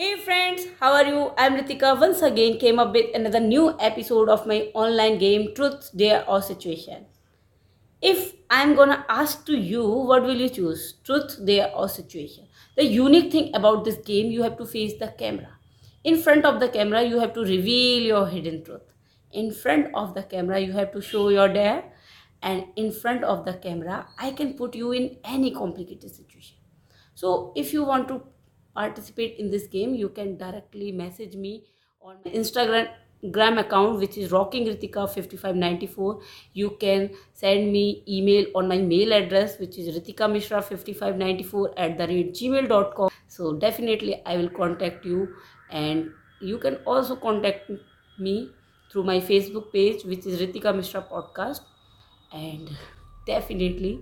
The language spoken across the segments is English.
Hey friends, how are you? I'm Ritika. Once again came up with another new episode of my online game Truth, Dare or Situation. If I'm gonna ask to you, what will you choose? Truth, Dare or Situation? The unique thing about this game, you have to face the camera. In front of the camera, you have to reveal your hidden truth. In front of the camera, you have to show your dare. And in front of the camera, I can put you in any complicated situation. So if you want to participate in this game, you can directly message me on my Instagram gram account which is rocking ritika 5594 you can send me email on my mail address which is ritika mishra 5594 at the rate gmail.com so definitely i will contact you. And you can also contact me through my facebook page which is ritika mishra podcast. And definitely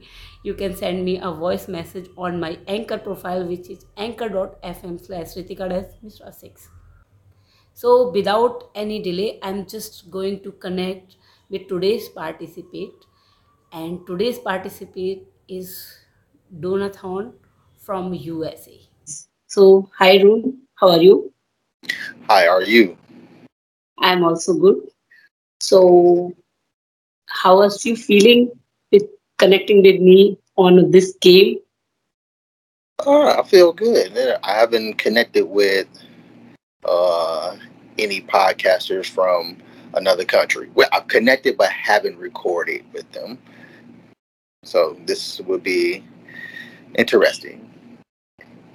you can send me a voice message on my anchor profile which is anchor.fm slash ritika mishra 6 so without any delay i'm just going to connect with today's participant. And today's participant is donathon from usa so hi Roon, how are you? Hi, are you? i'm also good. So how are you feeling connecting with me on this game Oh, I feel good. I haven't connected with uh, any podcasters from another country. Well, I've connected, but haven't recorded with them. So this would be interesting,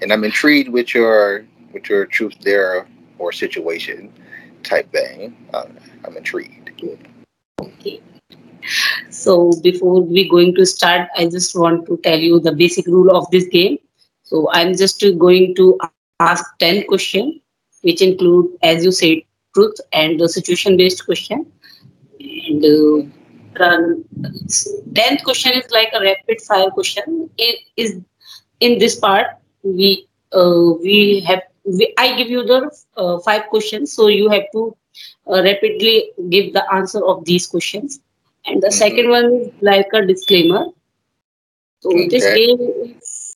and I'm intrigued with your with your truth there or situation type thing. Uh, I'm intrigued. okay so before we going to start i just want to tell you the basic rule of this game. So i'm just going to ask 10 questions which include as you said truth and the situation based question. And uh, the 10th question is like a rapid fire question. It is in this part we uh, we have we, i give you the uh, five questions. So you have to uh, rapidly give the answer of these questions and the Mhm. second one is like a disclaimer. So this game is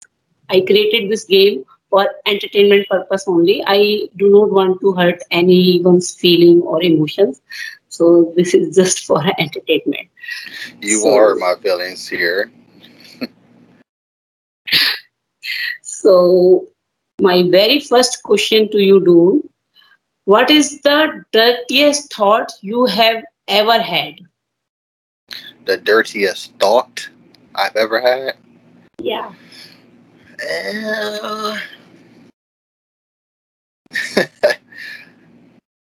i created this game for entertainment purpose only. I do not want to hurt anyone's feeling or emotions. So this is just for entertainment. You so hurt my feelings here. so my very first question to you do what is the dirtiest thought you have ever had The dirtiest thought I've ever had. yeah Uh,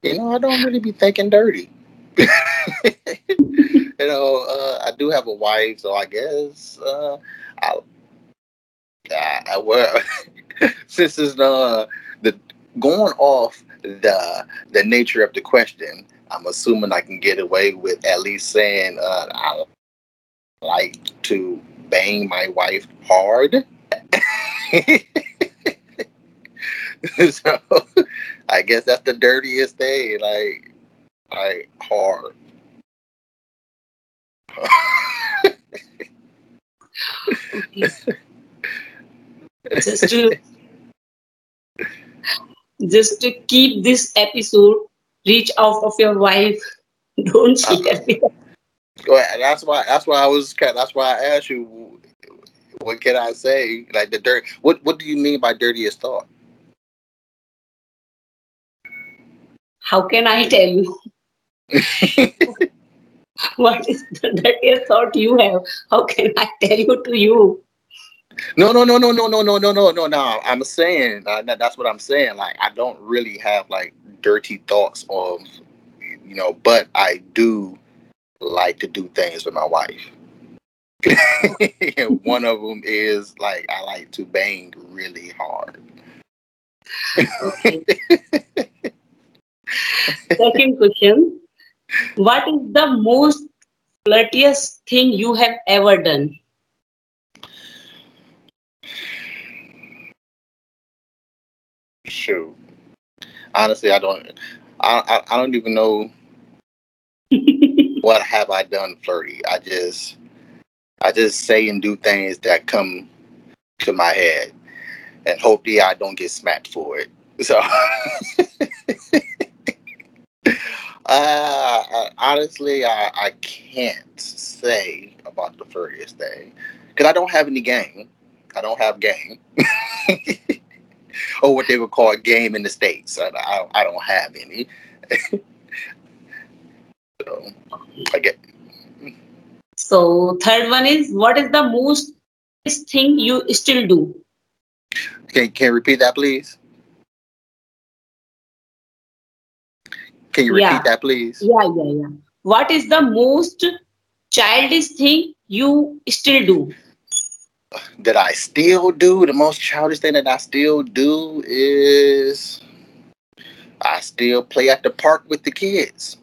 you know, I don't really be thinking dirty. you know, uh, I do have a wife, so I guess uh, I, I, I well, since it's uh, the going off the the nature of the question, I'm assuming I can get away with at least saying uh, I like to bang my wife hard. so I guess that's the dirtiest thing, like like hard. just to just to keep this episode reach out of your wife. Don't share it. Well, that's why that's why I was that's why I asked you what can I say? Like the dirt what what do you mean by dirtiest thought? how can i tell you? What is the dirtiest thought you have? How can i tell you to you? No no no no no no no no no no. No I'm saying uh, that's what I'm saying. Like I don't really have like dirty thoughts of you know, but I do like to do things with my wife. And One of them is like I like to bang really hard. okay second question what is the most flirtiest thing you have ever done Shoot, honestly, I don't. I, I I don't even know what have I done flirty. I just I just say and do things that come to my head, and hopefully I don't get smacked for it. So, uh, honestly, I, I can't say about the furriest thing because I don't have any game. I don't have game. or what they would call a game in the States. I, I, I don't have any. so, I get. So, third one is what is the most thing you still do? Can, can you repeat that, please? Can you repeat Yeah. that, please? Yeah, yeah, yeah. What is the most childish thing you still do? That I still do, the most childish thing that I still do is I still play at the park with the kids.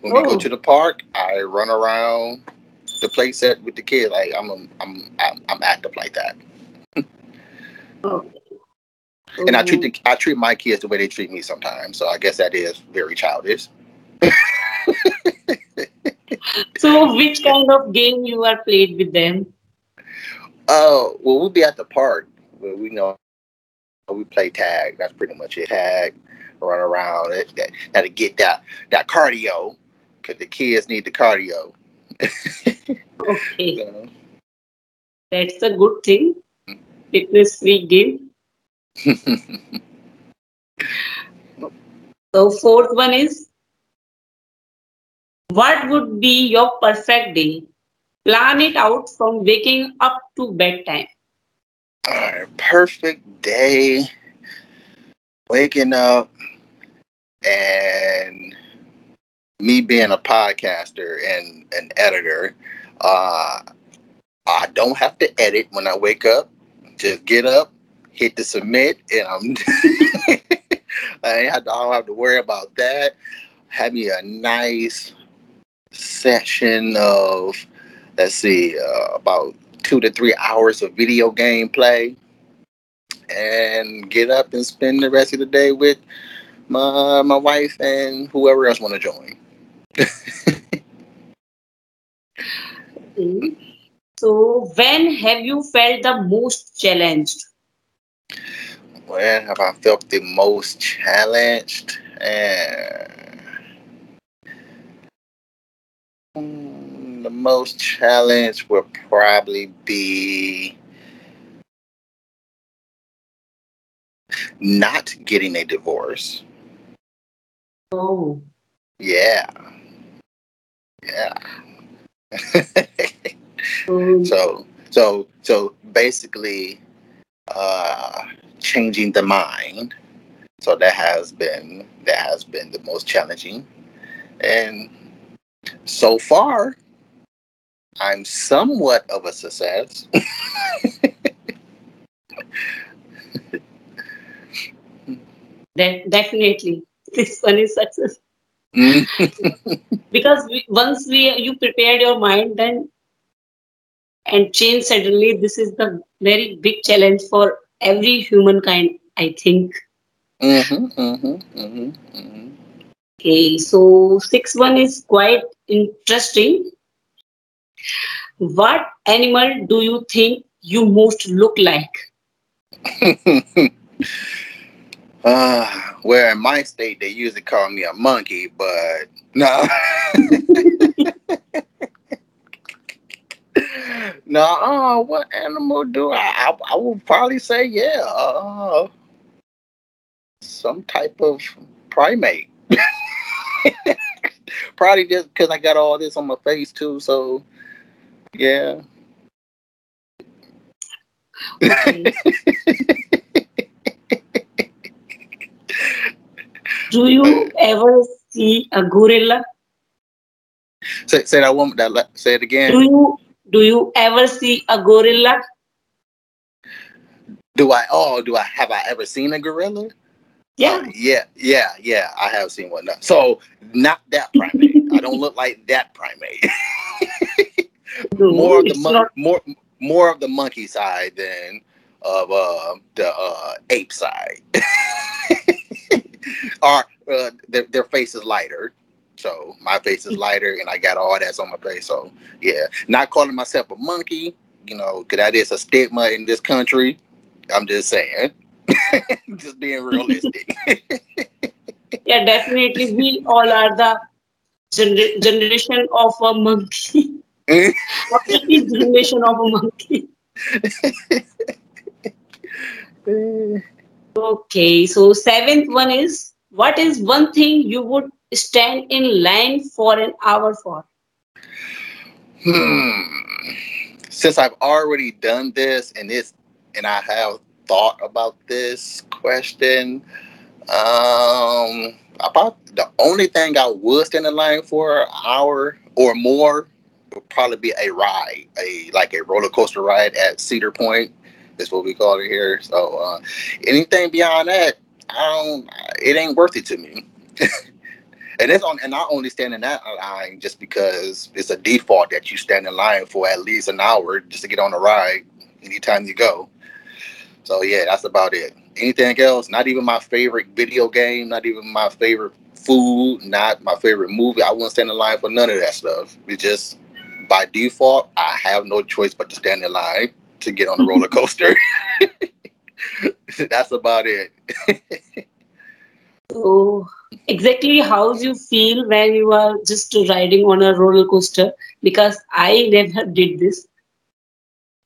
When we go Oh. to the park, I run around the play set with the kids. Like I'm, a, I'm, I'm, I'm active like that, oh. and I treat oh. the, I treat my kids the way they treat me sometimes. So I guess that is very childish. So, which kind of game you are played with them? Oh, well, we'll be at the park. We know we play tag. That's pretty much it. Tag, run around. It, that, to get that that cardio because the kids need the cardio. Okay, So, that's a good thing. Fitness free game. So, fourth one is what would be your perfect day? Plan it out from waking up to bedtime. Perfect day. Waking up and me being a podcaster and an editor, uh, I don't have to edit when I wake up. Just get up, hit the submit, and I'm. I, have to, I don't have to worry about that. Have me a nice session of, let's see, uh, about two to three hours of video game play and get up and spend the rest of the day with my my wife and whoever else want to join. Okay. So, when have you felt the most challenged? When have I felt the most challenged? And Mm, the most challenge would probably be not getting a divorce. Oh, Yeah. Yeah. so so so so basically uh changing the mind so that has been that has been the most challenging and so far i'm somewhat of a success. That definitely. This one is success. Mm, because we, once we you prepared your mind then and change suddenly this is the very big challenge for every humankind i think. Mhm, mhm, mhm, mhm. okay so six one is quite interesting what animal do you think you most look like uh, where in my state they usually call me a monkey, but no. no, uh, what animal do I, I? I would probably say, yeah, uh, some type of primate. probably just because I got all this on my face too. So, yeah. Do you ever see a gorilla say, say that one. That say it again. do you do you ever see a gorilla Do I? Oh, do I have I ever seen a gorilla? yeah Uh, yeah, yeah, yeah. I have seen one. So not that primate. I don't look like that primate. More of the mon- more more of the monkey side than of uh, the uh, ape side. or uh, their, their face is lighter. So my face is lighter, and I got all that's on my face. So yeah, not calling myself a monkey, you know, because that is a stigma in this country. I'm just saying. Just being realistic. yeah, definitely. We all are the gener- generation of a monkey. Completely generation of a monkey. okay, so seventh one is what is one thing you would stand in line for an hour for? Hmm. Since I've already done this and this and I have thought about this question, um about the only thing I would stand in line for an hour or more would probably be a ride, a like a roller coaster ride at Cedar Point. Is what we call it here. So uh, anything beyond that, I don't. It ain't worth it to me. and it's on, and I only stand in that line just because it's a default that you stand in line for at least an hour just to get on a ride anytime you go. So yeah, that's about it. Anything else? Not even my favorite video game. Not even my favorite food. Not my favorite movie. I wouldn't stand in line for none of that stuff. It just by default, I have no choice but to stand in line to get on the roller coaster. That's about it. so, exactly how do you feel when you are just riding on a roller coaster? Because I never did this.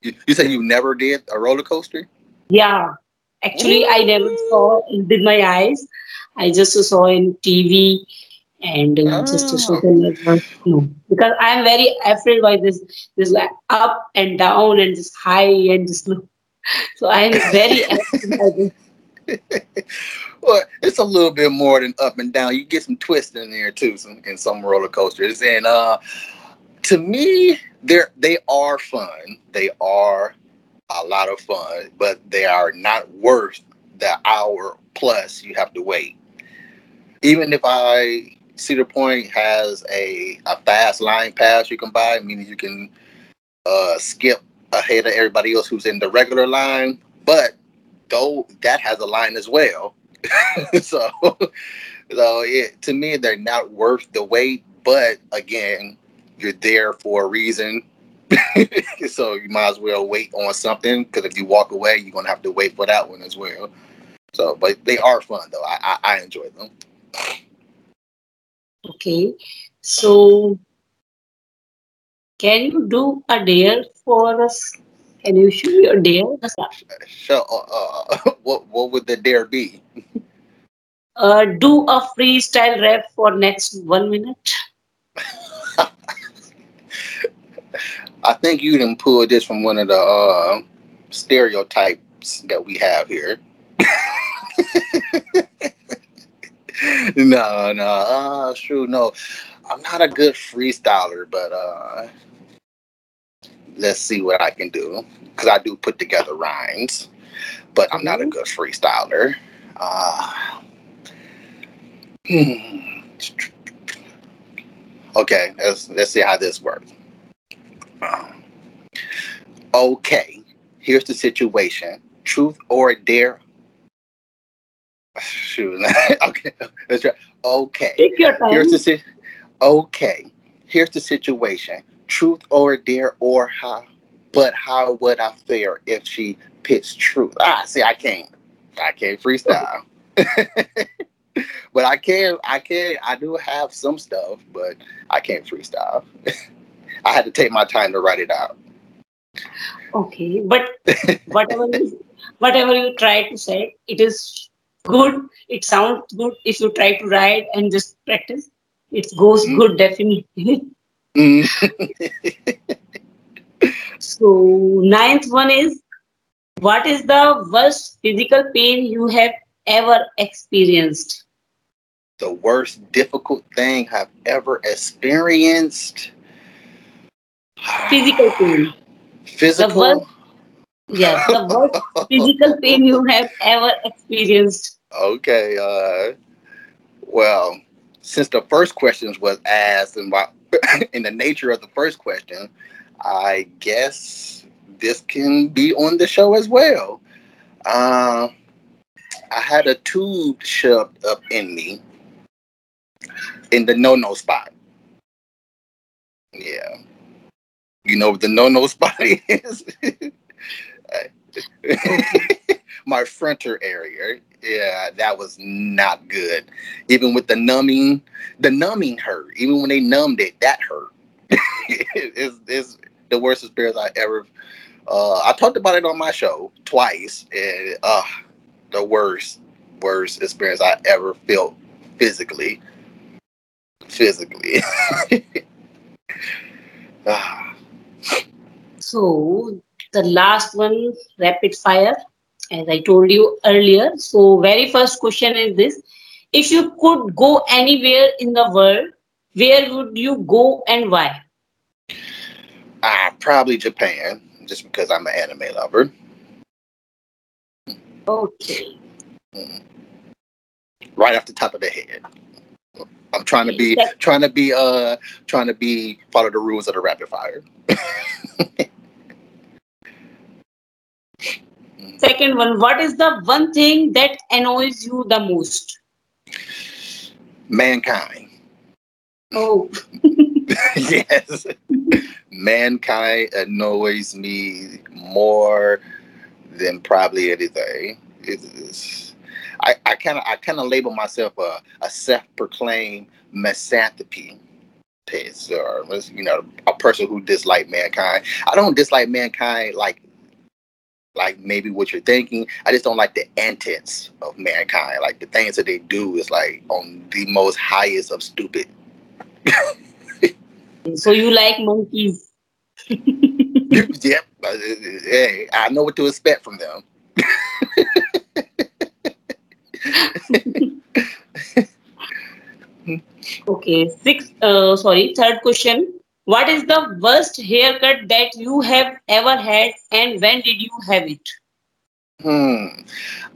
You, you say you never did a roller coaster? Yeah, actually, I never saw with my eyes. I just saw in TV and uh, oh. just to show them like, no because i'm very afraid by this this like up and down and just high and just low so i'm very afraid well, it's a little bit more than up and down. You get some twists in there too, some in some roller coasters. And uh to me, they're they are fun. They are a lot of fun, but they are not worth the hour plus you have to wait. Even if I Cedar Point has a, a fast line pass you can buy, meaning you can uh, skip ahead of everybody else who's in the regular line. But though that has a line as well, so so yeah, to me they're not worth the wait. But again, you're there for a reason. so you might as well wait on something because if you walk away, you're gonna have to wait for that one as well. So, but they are fun though. I I, I enjoy them. Okay, so can you do a dare for us? Can you show your dare? Sure. Uh, uh, what what would the dare be? Uh, do a freestyle rap for next one minute. I think you can pull this from one of the uh, stereotypes that we have here. no, no, uh, true. No, I'm not a good freestyler, but uh, let's see what I can do because I do put together rhymes, but I'm not a mm-hmm. good freestyler. Uh, hmm. Okay, let's let's see how this works. Um, okay, here's the situation: truth or dare Shoot. okay. Let's try. Okay. Take your time. Here's the si- okay. Here's the situation. Truth or dare or how but how would I fare if she pits truth? Ah, see, I can't. I can't freestyle. but I can I can I do have some stuff, but I can't freestyle. I had to take my time to write it out. Okay, but whatever you, whatever you try to say, it is good. It sounds good if you try to write and just practice. It goes mm. good definitely. mm. so ninth one is what is the worst physical pain you have ever experienced? The worst difficult thing I've ever experienced. Physical pain. Physical. The worst, yes, the worst physical pain you have ever experienced. Okay. Uh, well, since the first questions was asked and in the nature of the first question, I guess this can be on the show as well. Uh, I had a tube shoved up in me in the no no spot. Yeah. You know what the no no spot is? my frontal area. Yeah, that was not good. Even with the numbing, the numbing hurt. Even when they numbed it, that hurt. it's, it's the worst experience I ever. Uh, I talked about it on my show twice, and uh, the worst, worst experience I ever felt physically. Physically. ah. So the last one, rapid fire, as I told you earlier. So very first question is this: If you could go anywhere in the world, where would you go and why? Uh, probably Japan, just because I'm an anime lover. Okay. Mm. Right off the top of the head. I'm trying to be trying to be uh trying to be follow the rules of the rapid fire. Second one, what is the one thing that annoys you the most? Mankind. Oh. yes. Mankind annoys me more than probably anything. It's, I, I kind of I kind of label myself a, a self-proclaimed misanthropy pest or you know a person who dislike mankind. I don't dislike mankind like like maybe what you're thinking. I just don't like the antics of mankind. Like the things that they do is like on the most highest of stupid. so you like monkeys? yep. Hey, I know what to expect from them. okay. Six. Uh, sorry. Third question. What is the worst haircut that you have ever had, and when did you have it? Hmm.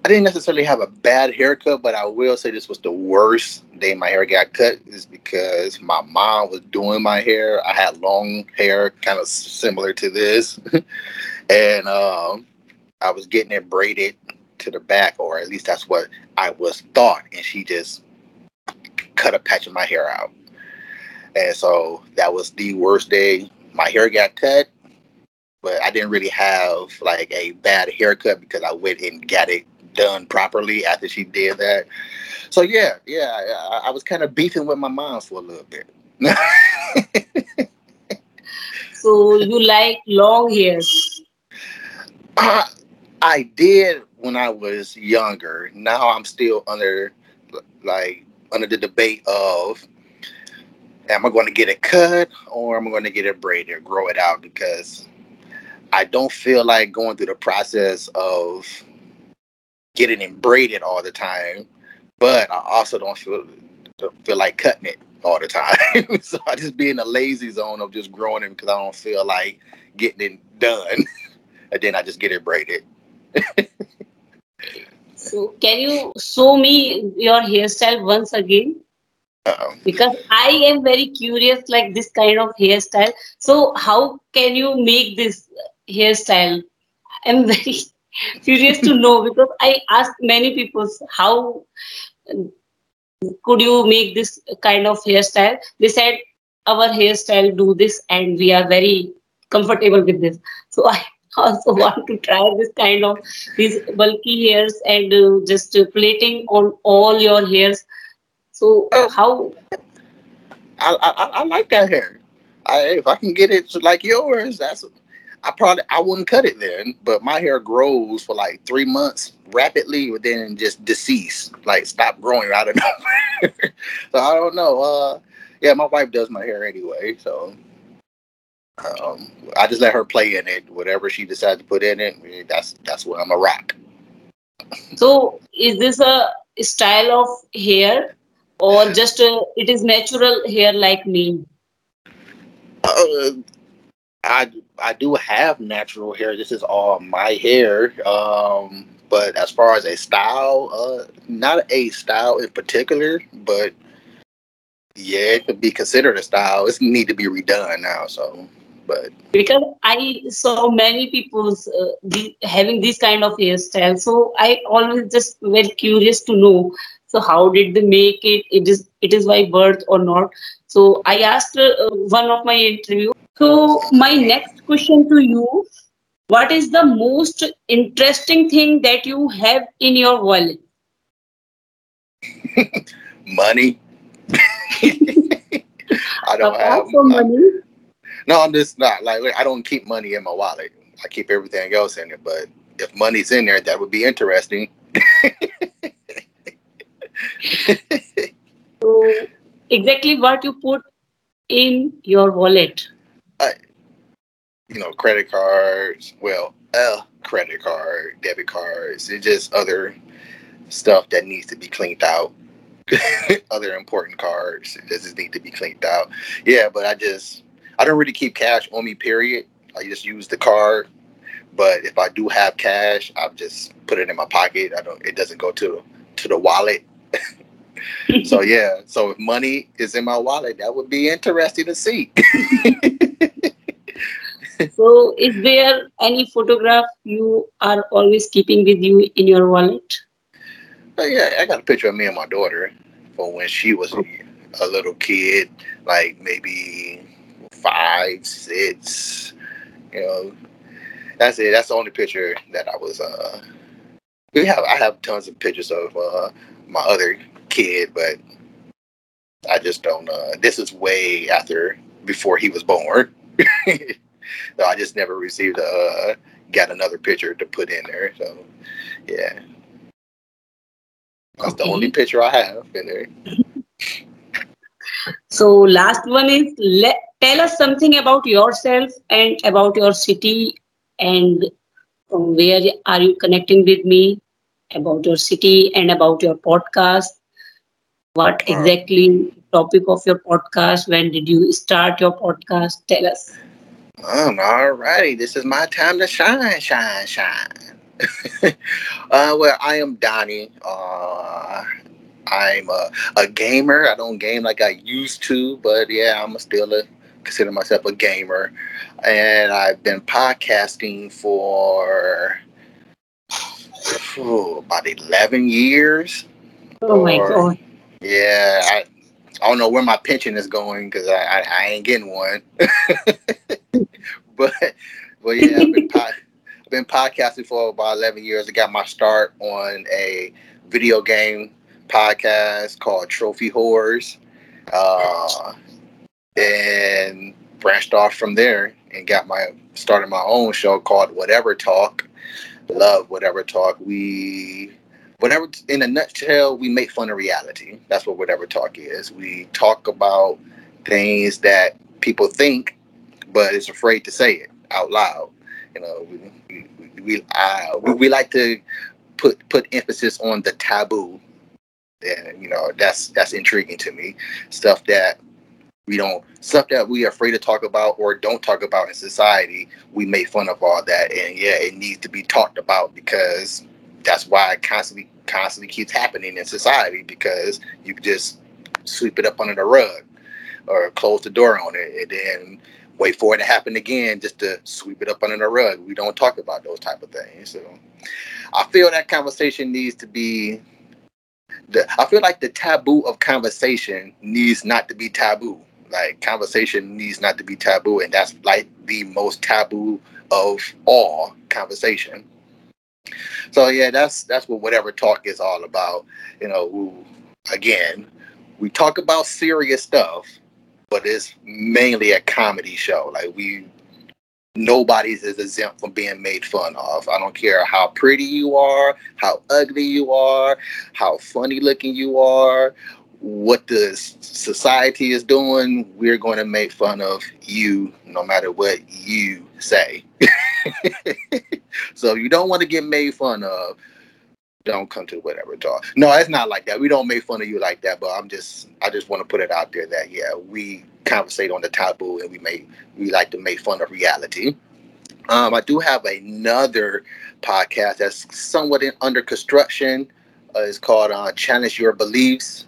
I didn't necessarily have a bad haircut, but I will say this was the worst day my hair got cut is because my mom was doing my hair. I had long hair, kind of similar to this, and um, I was getting it braided to the back, or at least that's what I was thought, and she just cut a patch of my hair out. And so that was the worst day. My hair got cut, but I didn't really have like a bad haircut because I went and got it done properly after she did that. So yeah, yeah, I, I was kind of beefing with my mom for a little bit. so you like long hair? Uh, I did when I was younger. Now I'm still under like under the debate of am I going to get it cut or am I going to get it braided or grow it out? Because I don't feel like going through the process of getting it braided all the time, but I also don't feel feel like cutting it all the time. so I just be in a lazy zone of just growing it because I don't feel like getting it done, and then I just get it braided. so can you show me your hairstyle once again? Uh-oh. because i am very curious like this kind of hairstyle. So how can you make this hairstyle? I'm very curious to know because i asked many people how could you make this kind of hairstyle? They said our hairstyle do this and we are very comfortable with this. So i also want to try this kind of these bulky hairs and uh, just uh, plating on all your hairs so oh. how? I, I I like that hair. I, if I can get it like yours, that's. I probably I wouldn't cut it then, but my hair grows for like three months rapidly, but then just decease, like stop growing out of nowhere. so I don't know. Uh, yeah, my wife does my hair anyway, so um, I just let her play in it. Whatever she decides to put in it, that's that's what I'm a rock. So, is this a style of hair or just uh, it is natural hair like me? Uh, I I do have natural hair. This is all my hair. Um, but as far as a style, uh, not a style in particular, but yeah, it could be considered a style. It need to be redone now. So, but because I saw many people uh, having this kind of hairstyle, so I always just very curious to know so how did they make it it is it is by birth or not so i asked uh, one of my interview so my next question to you what is the most interesting thing that you have in your wallet? money. I don't Apart have money. No, I'm just not like I don't keep money in my wallet. I keep everything else in it. But if money's in there, that would be interesting. so exactly what you put in your wallet? I, you know, credit cards. Well, a credit card, debit cards. It's just other stuff that needs to be cleaned out. other important cards that just need to be cleaned out. Yeah, but I just I don't really keep cash on me. Period. I just use the card. But if I do have cash, I just put it in my pocket. I don't. It doesn't go to to the wallet. so yeah. So if money is in my wallet, that would be interesting to see. so is there any photograph you are always keeping with you in your wallet? Uh, yeah, I got a picture of me and my daughter from when she was a little kid, like maybe five, six. You know, that's it. That's the only picture that I was. Uh, we have. I have tons of pictures of uh, my other kid, but I just don't. Uh, this is way after before he was born. so I just never received a uh, got another picture to put in there. So yeah, that's the only picture I have in there. So last one is let tell us something about yourself and about your city and where are you connecting with me about your city and about your podcast. What exactly topic of your podcast? When did you start your podcast? Tell us. Um, all righty. This is my time to shine shine shine. Uh, well i am donnie. Uh, i'm a, a, gamer. I don't game like i used to but yeah i'm still a consider myself a gamer. And i've been podcasting for oh, about 11 years oh my god yeah, I, I don't know where my pension is going because I, I, I, ain't getting one. but but yeah, I've been, po- been podcasting for about eleven years. I got my start on a video game podcast called Trophy Horrors, uh, and branched off from there and got my started my own show called Whatever Talk. Love Whatever Talk. We whatever in a nutshell we make fun of reality. That's what whatever talk is. We talk about things that people think but is afraid to say it out loud. You know we we, we, uh, we, we like to put put emphasis on the taboo. And you know that's that's intriguing to me. Stuff that we don't stuff that we are afraid to talk about or don't talk about in society we make fun of all that and yeah it needs to be talked about because that's why it constantly constantly keeps happening in society because you just sweep it up under the rug or close the door on it and then wait for it to happen again just to sweep it up under the rug. We don't talk about those type of things. So I feel that conversation needs to be the I feel like the taboo of conversation needs not to be taboo. Like conversation needs not to be taboo and that's like the most taboo of all conversation. So yeah, that's that's what whatever talk is all about. You know, again, we talk about serious stuff, but it's mainly a comedy show. Like we nobody's is exempt from being made fun of. I don't care how pretty you are, how ugly you are, how funny looking you are, what the society is doing, we're going to make fun of you no matter what you say. so if you don't want to get made fun of, don't come to whatever talk. No, it's not like that. We don't make fun of you like that, but I'm just I just want to put it out there that yeah, we conversate on the taboo and we make we like to make fun of reality. Um, I do have another podcast that's somewhat in, under construction. Uh, it's called uh, Challenge Your Beliefs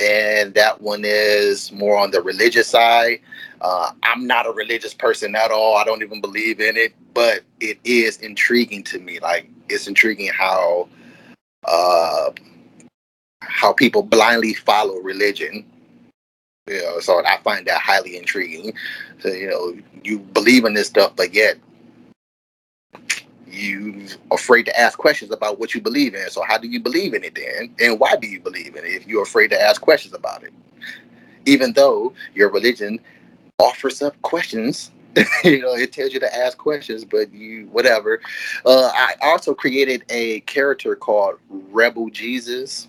and that one is more on the religious side. Uh, I'm not a religious person at all. I don't even believe in it, but it is intriguing to me. Like it's intriguing how uh, how people blindly follow religion. You know, so I find that highly intriguing. So you know, you believe in this stuff, but yet you afraid to ask questions about what you believe in. So how do you believe in it then? And why do you believe in it if you're afraid to ask questions about it? Even though your religion offers up questions, you know, it tells you to ask questions, but you whatever. Uh, I also created a character called Rebel Jesus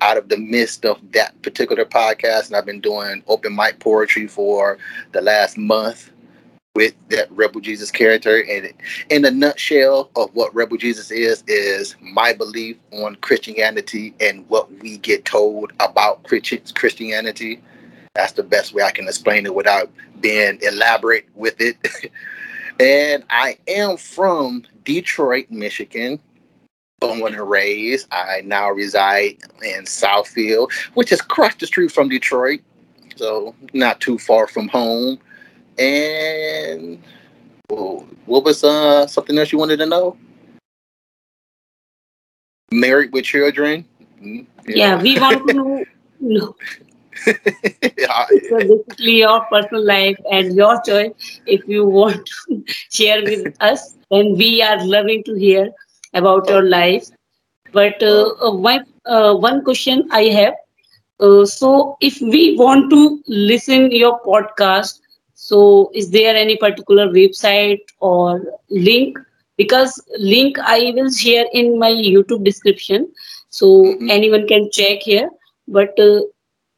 out of the midst of that particular podcast, and I've been doing open mic poetry for the last month with that Rebel Jesus character. And in a nutshell of what Rebel Jesus is, is my belief on Christianity and what we get told about Christianity. That's the best way I can explain it without being elaborate with it. and I am from Detroit, Michigan. Born and raised. I now reside in Southfield, which is across the street from Detroit. So not too far from home. And what was uh, something else you wanted to know? Married with children? Yeah, yeah we want to know. No. so basically your personal life and your choice if you want to share with us then we are loving to hear about your life but uh, uh, my uh, one question i have uh, so if we want to listen your podcast so is there any particular website or link? Because link I will share in my YouTube description, so mm-hmm. anyone can check here. But uh,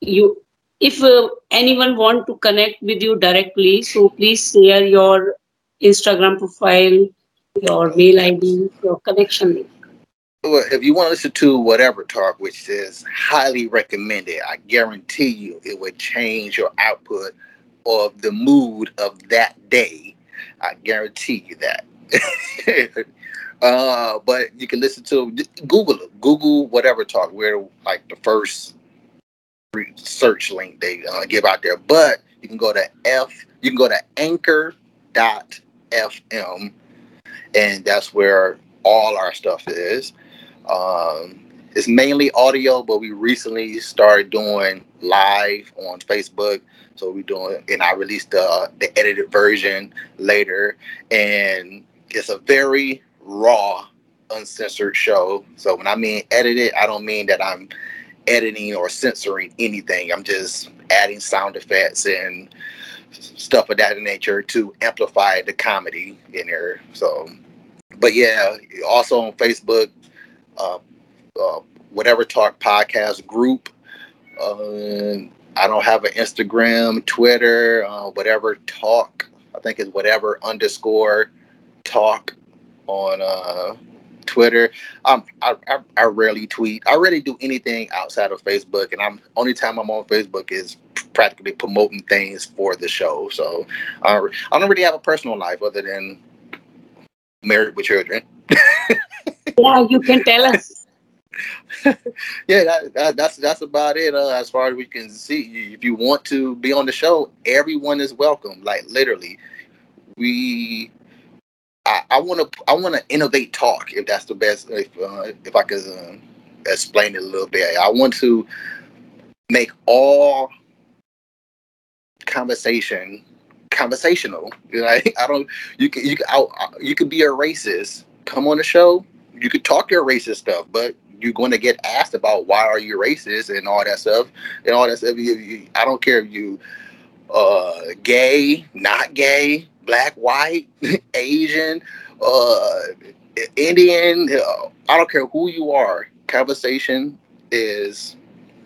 you, if uh, anyone want to connect with you directly, so please share your Instagram profile, your mail ID, your connection link. Well, if you want to listen to whatever talk, which is highly recommended, I guarantee you it would change your output of the mood of that day. I guarantee you that. uh, but you can listen to Google. Google whatever talk. We're like the first search link they uh, give out there. But you can go to F. You can go to Anchor FM, and that's where all our stuff is. Um, it's mainly audio, but we recently started doing live on Facebook. So we're doing, and I released the the edited version later, and it's a very raw, uncensored show. So when I mean edited, I don't mean that I'm editing or censoring anything. I'm just adding sound effects and stuff of that nature to amplify the comedy in there. So, but yeah, also on Facebook, uh, uh, whatever talk podcast group. Uh, I don't have an Instagram, Twitter, uh, whatever talk. I think it's whatever underscore talk on uh, Twitter. I, I, I rarely tweet. I rarely do anything outside of Facebook, and I'm only time I'm on Facebook is practically promoting things for the show. So uh, I don't really have a personal life other than married with children. yeah, you can tell us. yeah, that, that, that's that's about it. Uh, as far as we can see, if you want to be on the show, everyone is welcome. Like literally, we. I want to I want to innovate talk if that's the best if uh, if I could uh, explain it a little bit. I want to make all conversation conversational. Like I don't you can you can I, you can be a racist. Come on the show. You could talk your racist stuff, but you're going to get asked about why are you racist and all that stuff and all that stuff. You, you, I don't care if you uh, gay, not gay, black, white, Asian, uh, Indian. Uh, I don't care who you are. Conversation is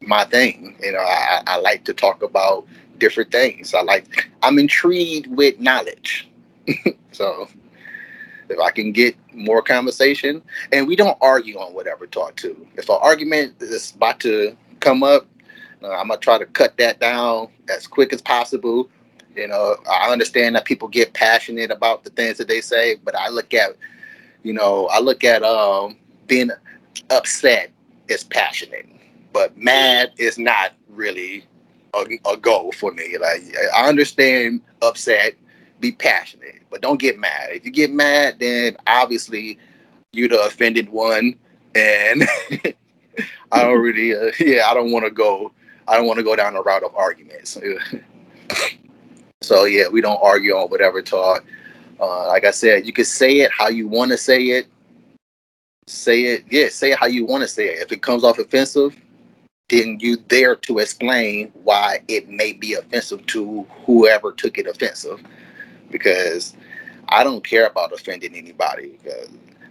my thing. You know, I, I like to talk about different things. I like. I'm intrigued with knowledge. so if I can get more conversation, and we don't argue on whatever talk to. If an argument is about to come up, uh, I'm gonna try to cut that down as quick as possible. You know, I understand that people get passionate about the things that they say, but I look at, you know, I look at um, being upset is passionate, but mad is not really a, a goal for me. Like I understand upset, be passionate, but don't get mad. If you get mad, then obviously you're the offended one, and I don't really, uh, yeah, I don't want to go. I don't want to go down the route of arguments. so yeah, we don't argue on whatever talk. Uh, like I said, you can say it how you want to say it. Say it, yeah, say it how you want to say it. If it comes off offensive, then you there to explain why it may be offensive to whoever took it offensive. Because I don't care about offending anybody.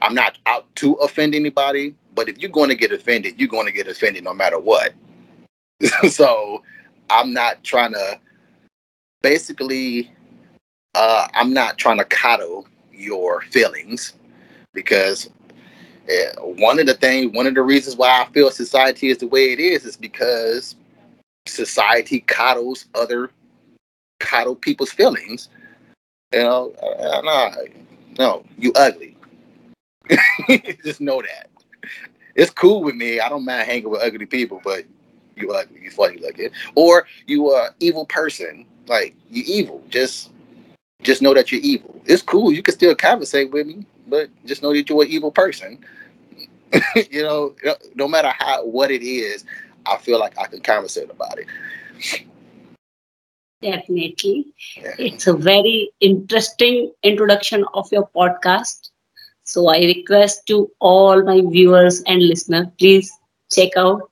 I'm not out to offend anybody. But if you're going to get offended, you're going to get offended no matter what. so I'm not trying to basically uh, I'm not trying to coddle your feelings because uh, one of the things, one of the reasons why I feel society is the way it is, is because society coddles other coddle people's feelings. You know, uh, no, no, you ugly. Just know that. It's cool with me. I don't mind hanging with ugly people, but you ugly, you funny looking, or you a evil person. Like you evil. Just just know that you're evil. It's cool. You can still conversate with me, but just know that you're an evil person. you know, no matter how what it is, I feel like I can conversate about it. Definitely. It's a very interesting introduction of your podcast. So I request to all my viewers and listeners, please check out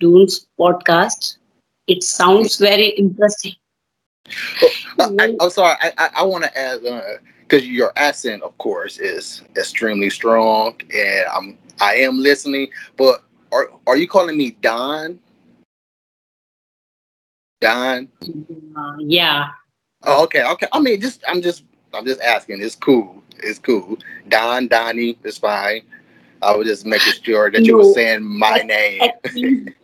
Doon's podcast. It sounds very interesting. Oh, I, am sorry. I, I, I want to add because uh, your accent, of course, is extremely strong, and I'm I am listening. But are are you calling me Don? Don? Uh, yeah. Oh, okay, okay. I mean, just I'm just I'm just asking. It's cool. It's cool. Don, Donnie, it's fine. I was just making sure that no, you were saying my name. Actually,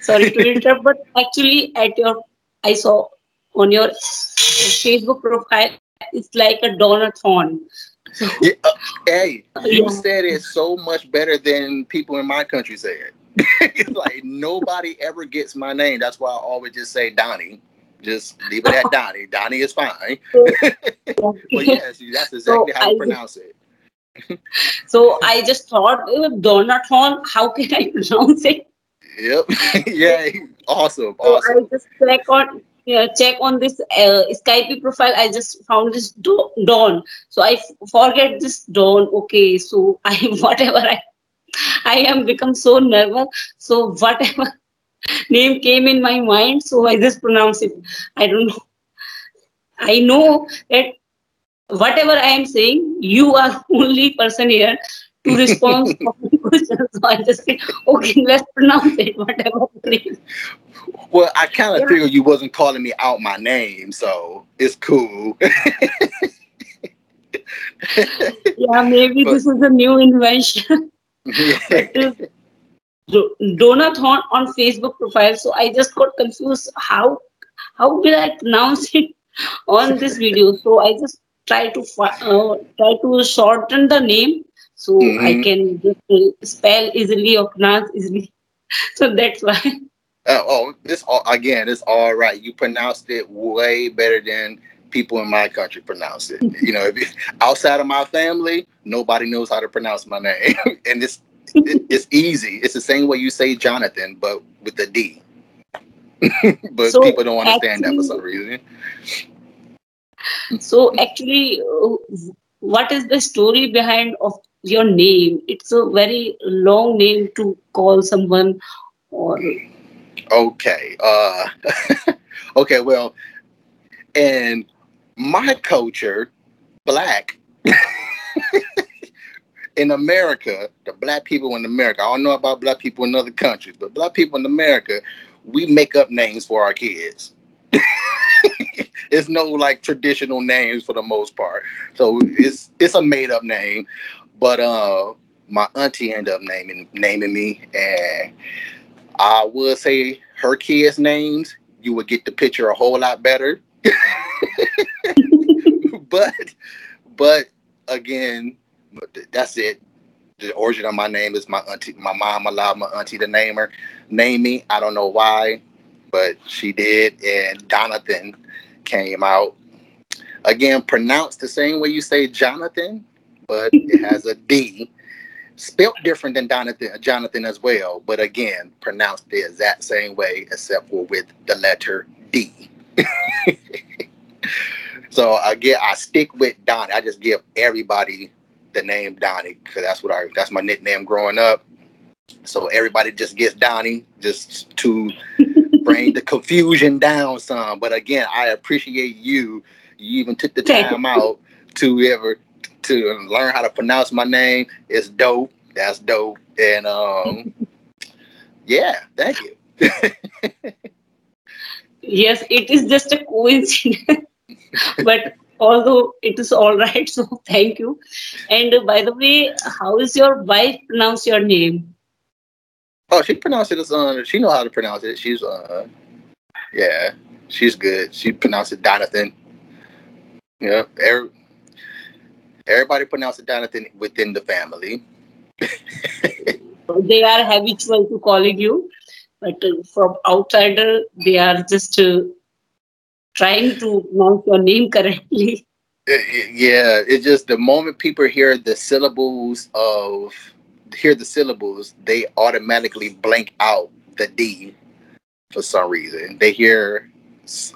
sorry to interrupt, but actually, at your I saw on your Facebook profile, it's like a donathon. Yeah, uh, hey, you yeah. said it so much better than people in my country say it. It's like nobody ever gets my name. That's why I always just say Donnie. Just leave it at Donnie. Donnie is fine. but yes, that's exactly so how you pronounce it. so I just thought, Donathon, how can I pronounce it? Yep. yeah. Awesome. Awesome. So I just check on yeah, check on this uh, Skype profile. I just found this Dawn. So I f- forget this Dawn. Okay. So I whatever I I am become so nervous. So whatever name came in my mind, so I just pronounce it. I don't know. I know that whatever I am saying, you are only person here to respond to questions. So I just say, okay, let's pronounce it, whatever Well, I kind of yeah. figured you wasn't calling me out my name, so it's cool. yeah, maybe but, this is a new invention. Yeah. Donathon on Facebook profile. So I just got confused. How how will I pronounce it on this video? So I just try to uh, try to shorten the name so mm-hmm. I can just spell easily or pronounce easily. So that's why. Uh, oh, this all again. It's all right. You pronounced it way better than people in my country pronounce it. you know, if, outside of my family, nobody knows how to pronounce my name, and it's it, it's easy. It's the same way you say Jonathan, but with the D. but so people don't understand actually, that for some reason. So actually, what is the story behind of your name? It's a very long name to call someone or okay. Uh okay, well in my culture, black in America, the black people in America, I don't know about black people in other countries, but black people in America, we make up names for our kids. it's no like traditional names for the most part. So it's it's a made up name. But uh my auntie ended up naming naming me and I would say her kids' names, you would get the picture a whole lot better. but but again, that's it. The origin of my name is my auntie. My mom allowed my auntie to name her, name me. I don't know why, but she did. And Donathon came out again, pronounced the same way you say Jonathan, but it has a D, spelt different than Jonathan, Jonathan as well. But again, pronounced the exact same way, except for with the letter D. So again, I stick with Donnie. I just give everybody the name Donnie because that's what I that's my nickname growing up. So everybody just gets Donnie just to bring the confusion down some. But again, I appreciate you. You even took the time out to ever to learn how to pronounce my name. It's dope. That's dope. And um yeah, thank you. yes, it is just a coincidence. But although it is all right, so thank you. And uh, by the way, how is your wife pronounce your name? Oh, she pronounced it as uh, she know how to pronounce it. She's uh, yeah, she's good. She pronounced it Donathon. Yeah, every, everybody pronounces it Donathon within the family. they are habitual to calling you, but uh, from outsider, they are just uh, trying to pronounce your name correctly. Yeah, it's just the moment people hear the syllables of hear the syllables, they automatically blank out the D for some reason. They hear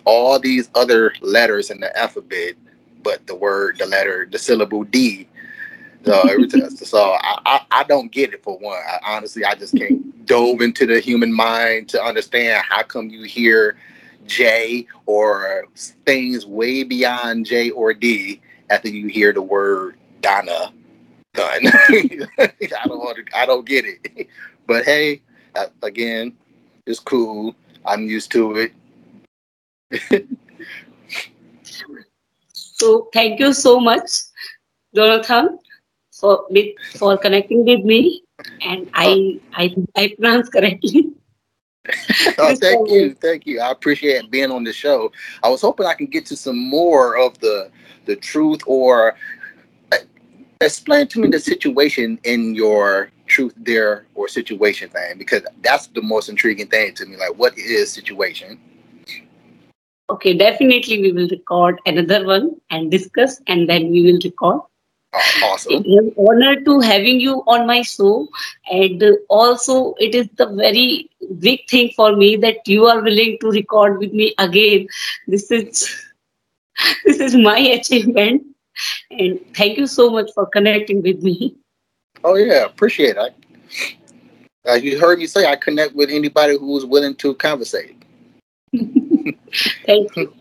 all these other letters in the alphabet, but the word, the letter, the syllable D. So every time, so I, I, I don't get it for one. I, honestly, I just can't dove into the human mind to understand how come you hear J or things way beyond J or D after you hear the word Donna gun. I don't I don't get it. But hey, uh, again, it's cool. I'm used to it. so thank you so much, Jonathan, for for connecting with me, and I I I pronounce correctly. Oh, thank you, thank you. I appreciate being on the show. I was hoping I can get to some more of the the truth or uh, explain to me the situation in your truth there or situation thing because that's the most intriguing thing to me like what is situation okay definitely we will record another one and discuss and then we will record awesome it honor to having you on my show and also it is the very big thing for me that you are willing to record with me again this is this is my achievement and thank you so much for connecting with me. Oh yeah, appreciate it. Uh, you heard me say I connect with anybody who's willing to conversate. thank you.